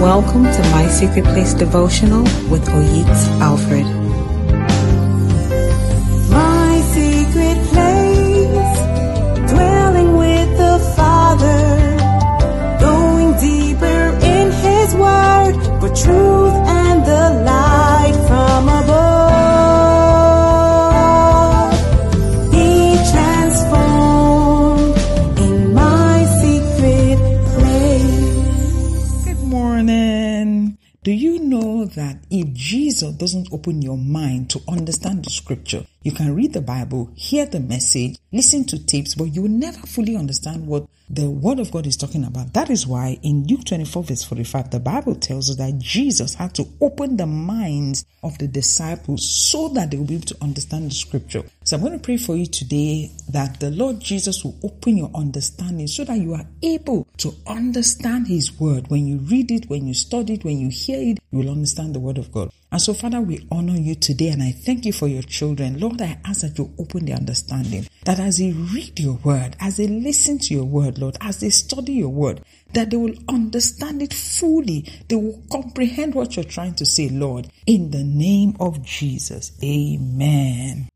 Welcome to My Secret Place Devotional with Oyiks Alfred. My secret place, dwelling with the Father, going deeper in His Word for truth doesn't open your mind to understand the scripture, you can read the Bible, hear the message, listen to tapes, but you will never fully understand what the word of God is talking about. That is why in Luke 24 verse 45, the Bible tells us that Jesus had to open the minds of the disciples so that they will be able to understand the scripture. So I'm going to pray for you today that the Lord Jesus will open your understanding so that you are able to understand his word. When you read it, when you study it, when you hear it, you will understand the word of God. And so, Father, we honor you today and I thank you for your children. Lord, I ask that you open their understanding, that as they read your word, as they listen to your word, Lord, as they study your word, that they will understand it fully. They will comprehend what you're trying to say, Lord, in the name of Jesus. Amen.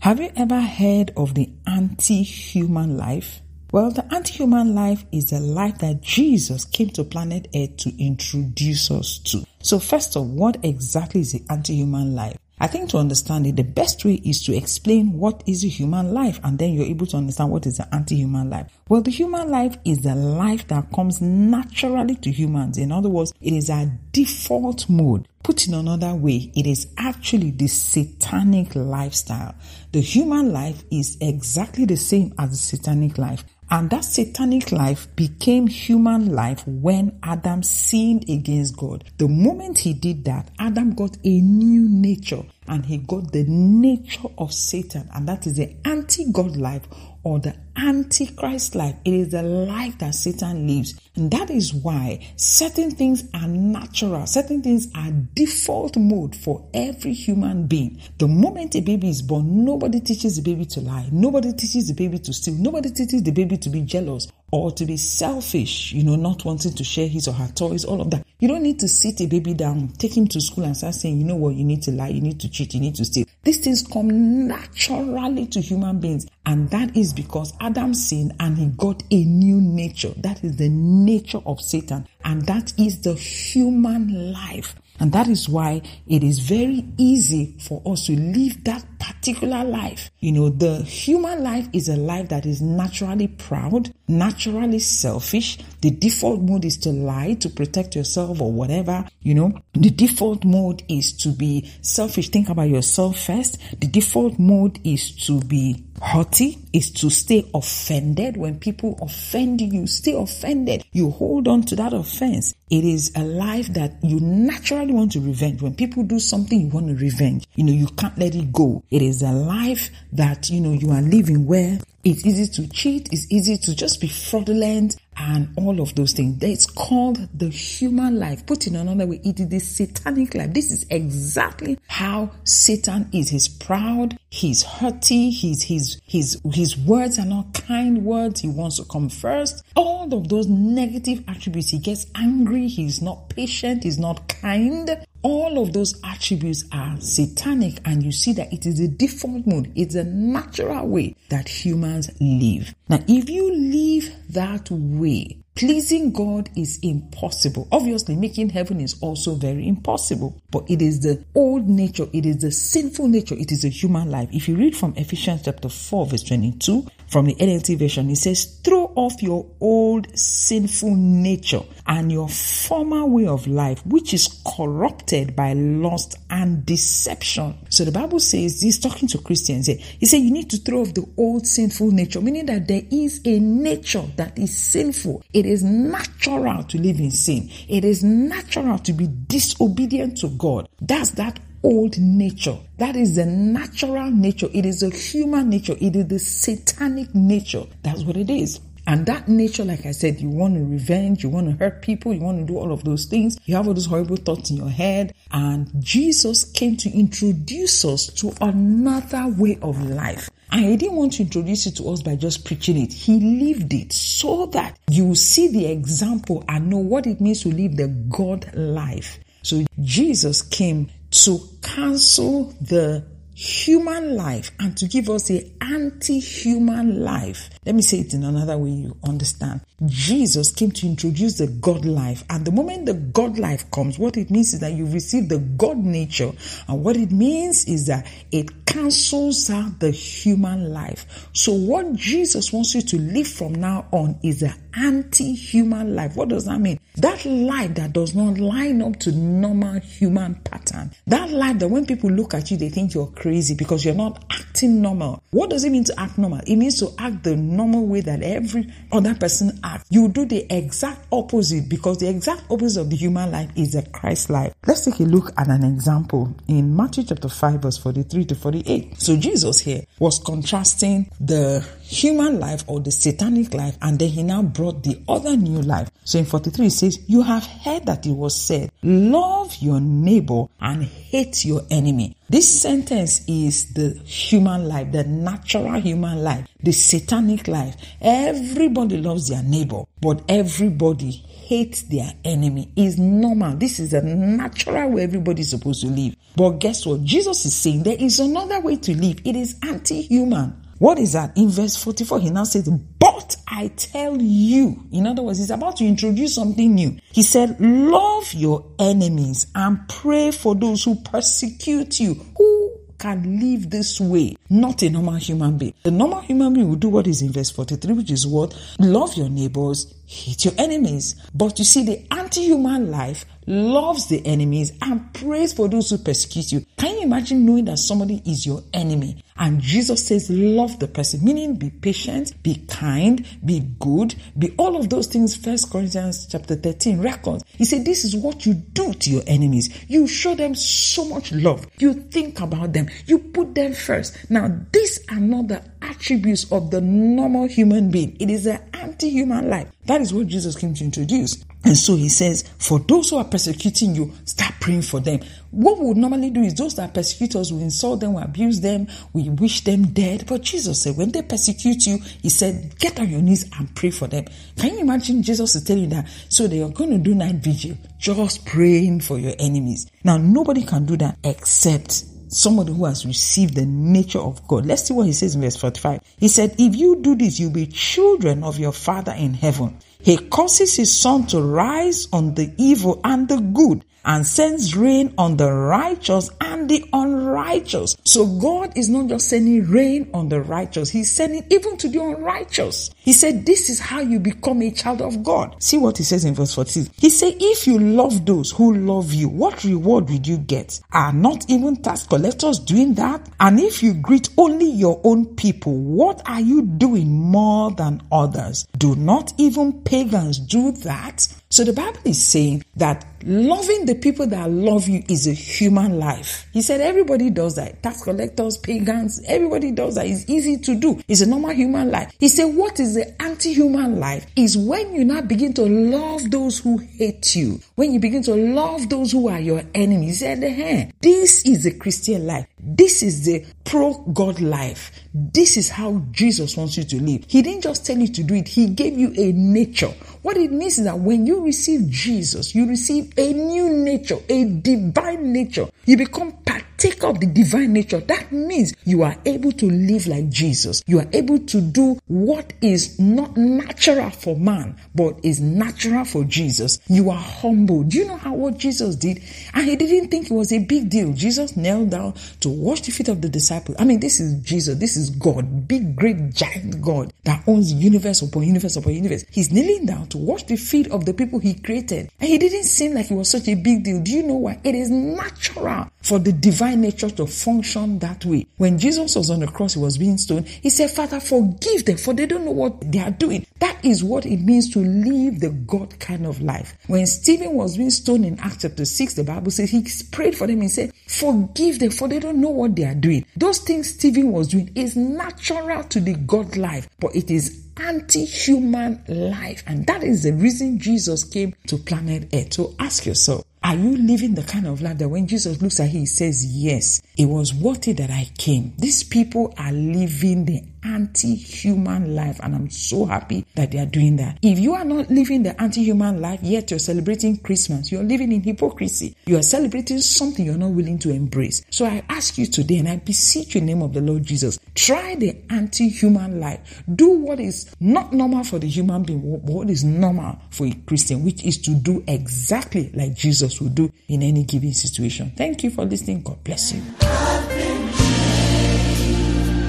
Have you ever heard of the anti human life? Well, the anti human life is the life that Jesus came to planet Earth to introduce us to. So, first of all, what exactly is the anti human life? I think to understand it, the best way is to explain what is a human life, and then you're able to understand what is an anti human life. Well, the human life is the life that comes naturally to humans. In other words, it is our default mode. Put in another way, it is actually the satanic lifestyle. The human life is exactly the same as the satanic life. And that satanic life became human life when Adam sinned against God. The moment he did that, Adam got a new nature and he got the nature of Satan. And that is the anti God life or the antichrist life. It is the life that Satan lives. And that is why certain things are natural, certain things are default mode for every human being. The moment a baby is born, nobody teaches the baby to lie, nobody teaches the baby to steal, nobody teaches the baby to be jealous or to be selfish, you know, not wanting to share his or her toys, all of that. You don't need to sit a baby down, take him to school and start saying, you know what, you need to lie, you need to cheat, you need to steal. These things come naturally to human beings. And that is because Adam sinned and he got a new nature. That is the nature of Satan. And that is the human life. And that is why it is very easy for us to live that particular life. You know, the human life is a life that is naturally proud, naturally selfish. The default mode is to lie, to protect yourself or whatever. You know, the default mode is to be selfish. Think about yourself first. The default mode is to be haughty, is to stay offended. When people offend you, stay offended. You hold on to that offense. It is a life that you naturally want to revenge. When people do something, you want to revenge. You know, you can't let it go. It is a life that, you know, you are living where it's easy to cheat, it's easy to just be fraudulent and all of those things. It's called the human life. Put in another way, it is the satanic life. This is exactly how Satan is. He's proud, he's haughty, he's, his, his, his words are not kind words. He wants to come first. All of those negative attributes. He gets angry, he's not patient, he's not kind. All of those attributes are satanic, and you see that it is a default mode, it's a natural way that humans live. Now, if you live that way, pleasing God is impossible. Obviously, making heaven is also very impossible, but it is the old nature, it is the sinful nature, it is a human life. If you read from Ephesians chapter 4, verse 22, from the NLT version, it says, Throw off your old sinful nature and your former way of life, which is corrupted by lust and deception. So the Bible says, he's talking to Christians. He said, You need to throw off the old sinful nature, meaning that there is a nature that is sinful. It is natural to live in sin, it is natural to be disobedient to God. That's that old nature. That is the natural nature. It is a human nature. It is the satanic nature. That's what it is. And that nature, like I said, you want to revenge, you want to hurt people, you want to do all of those things. You have all those horrible thoughts in your head. And Jesus came to introduce us to another way of life. And he didn't want to introduce it to us by just preaching it. He lived it so that you see the example and know what it means to live the God life. So Jesus came to cancel the human life and to give us a anti-human life. Let me say it in another way you understand. Jesus came to introduce the God life. And the moment the God life comes, what it means is that you receive the God nature. And what it means is that it cancels out the human life. So what Jesus wants you to live from now on is an anti-human life. What does that mean? That life that does not line up to normal human pattern. That life that when people look at you, they think you're crazy because you're not acting normal. What does it mean to act normal? It means to act the normal way that every other person acts. You do the exact opposite because the exact opposite of the human life is the Christ life. Let's take a look at an example in Matthew chapter 5 verse 43 to 48. So Jesus here was contrasting the human life or the satanic life and then he now brought the other new life. So in 43 it says, you have heard that it was said, love your neighbor and hate your enemy. This sentence is the human life, the natural human life, the satanic life. Everybody loves their neighbor, but everybody hates their enemy. Is normal. This is a natural way everybody is supposed to live. But guess what? Jesus is saying there is another way to live. It is anti-human. What is that? In verse 44, he now says, But I tell you. In other words, he's about to introduce something new. He said, Love your enemies and pray for those who persecute you. Who can live this way, not a normal human being. The normal human being will do what is in verse 43, which is what? Love your neighbors, hate your enemies. But you see, the anti human life loves the enemies and prays for those who persecute you. Can you imagine knowing that somebody is your enemy? And Jesus says, love the person, meaning be patient, be kind, be good, be all of those things. First Corinthians chapter 13 records. He said, this is what you do to your enemies. You show them so much love. You think about them. You put them first. Now, these are not the attributes of the normal human being. It is an anti-human life. That is what Jesus came to introduce. And so he says, for those who are persecuting you, start praying for them. What we would normally do is those that persecute us, we insult them, we abuse them, we wish them dead. But Jesus said, when they persecute you, he said, get on your knees and pray for them. Can you imagine Jesus is telling that? So they are going to do night vigil, just praying for your enemies. Now, nobody can do that except somebody who has received the nature of God. Let's see what he says in verse 45. He said, If you do this, you'll be children of your Father in heaven. He causes his sun to rise on the evil and the good and sends rain on the righteous and the unrighteous. So God is not just sending rain on the righteous, He's sending even to the unrighteous. He said, This is how you become a child of God. See what He says in verse 14. He said, If you love those who love you, what reward will you get? Are not even tax collectors doing that? And if you greet only your own people, what are you doing more than others? Do not even pagans do that? So the Bible is saying that loving the people that love you is a human life. He said everybody does that. Tax collectors, pagans, everybody does that. It's easy to do. It's a normal human life. He said what is the anti-human life is when you now begin to love those who hate you. When you begin to love those who are your enemies. He said, hey, this is a Christian life. This is the pro God life. This is how Jesus wants you to live. He didn't just tell you to do it, He gave you a nature. What it means is that when you receive Jesus, you receive a new nature, a divine nature. You become partaker up the divine nature. That means you are able to live like Jesus. You are able to do what is not natural for man, but is natural for Jesus. You are humble. Do you know how what Jesus did? And he didn't think it was a big deal. Jesus knelt down to wash the feet of the disciples. I mean, this is Jesus. This is God, big, great, giant God that owns universe upon universe upon universe. He's kneeling down to wash the feet of the people he created. And he didn't seem like it was such a big deal. Do you know why? It is natural for the divine nature to function that way. When Jesus was on the cross, he was being stoned. He said, Father, forgive them, for they don't know what they are doing. That is what it means to live the God kind of life. When Stephen was being stoned in Acts chapter 6, the Bible says he prayed for them and said, Forgive them, for they don't know what they are doing. Those things Stephen was doing is natural to the God life, but it is anti-human life. And that is the reason Jesus came to planet Earth. So ask yourself, Are you living the kind of life that when Jesus looks at you, he says, Yes, it was worth it that I came? These people are living the anti human life, and I'm so happy that they are doing that. If you are not living the anti human life, yet you're celebrating Christmas, you're living in hypocrisy. You are celebrating something you're not willing to embrace. So I ask you today, and I beseech you in the name of the Lord Jesus, try the anti human life. Do what is not normal for the human being, what is normal for a Christian, which is to do exactly like Jesus would do in any given situation. Thank you for listening. God bless you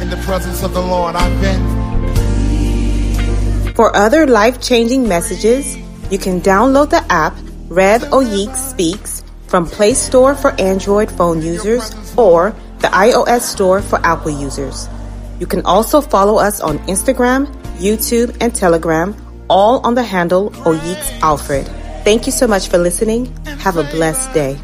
the presence of the Lord. I've been. For other life changing messages, you can download the app Rev Oyik Speaks from Play Store for Android phone users or the iOS Store for Apple users. You can also follow us on Instagram, YouTube, and Telegram, all on the handle Oyiks Alfred. Thank you so much for listening. Have a blessed day.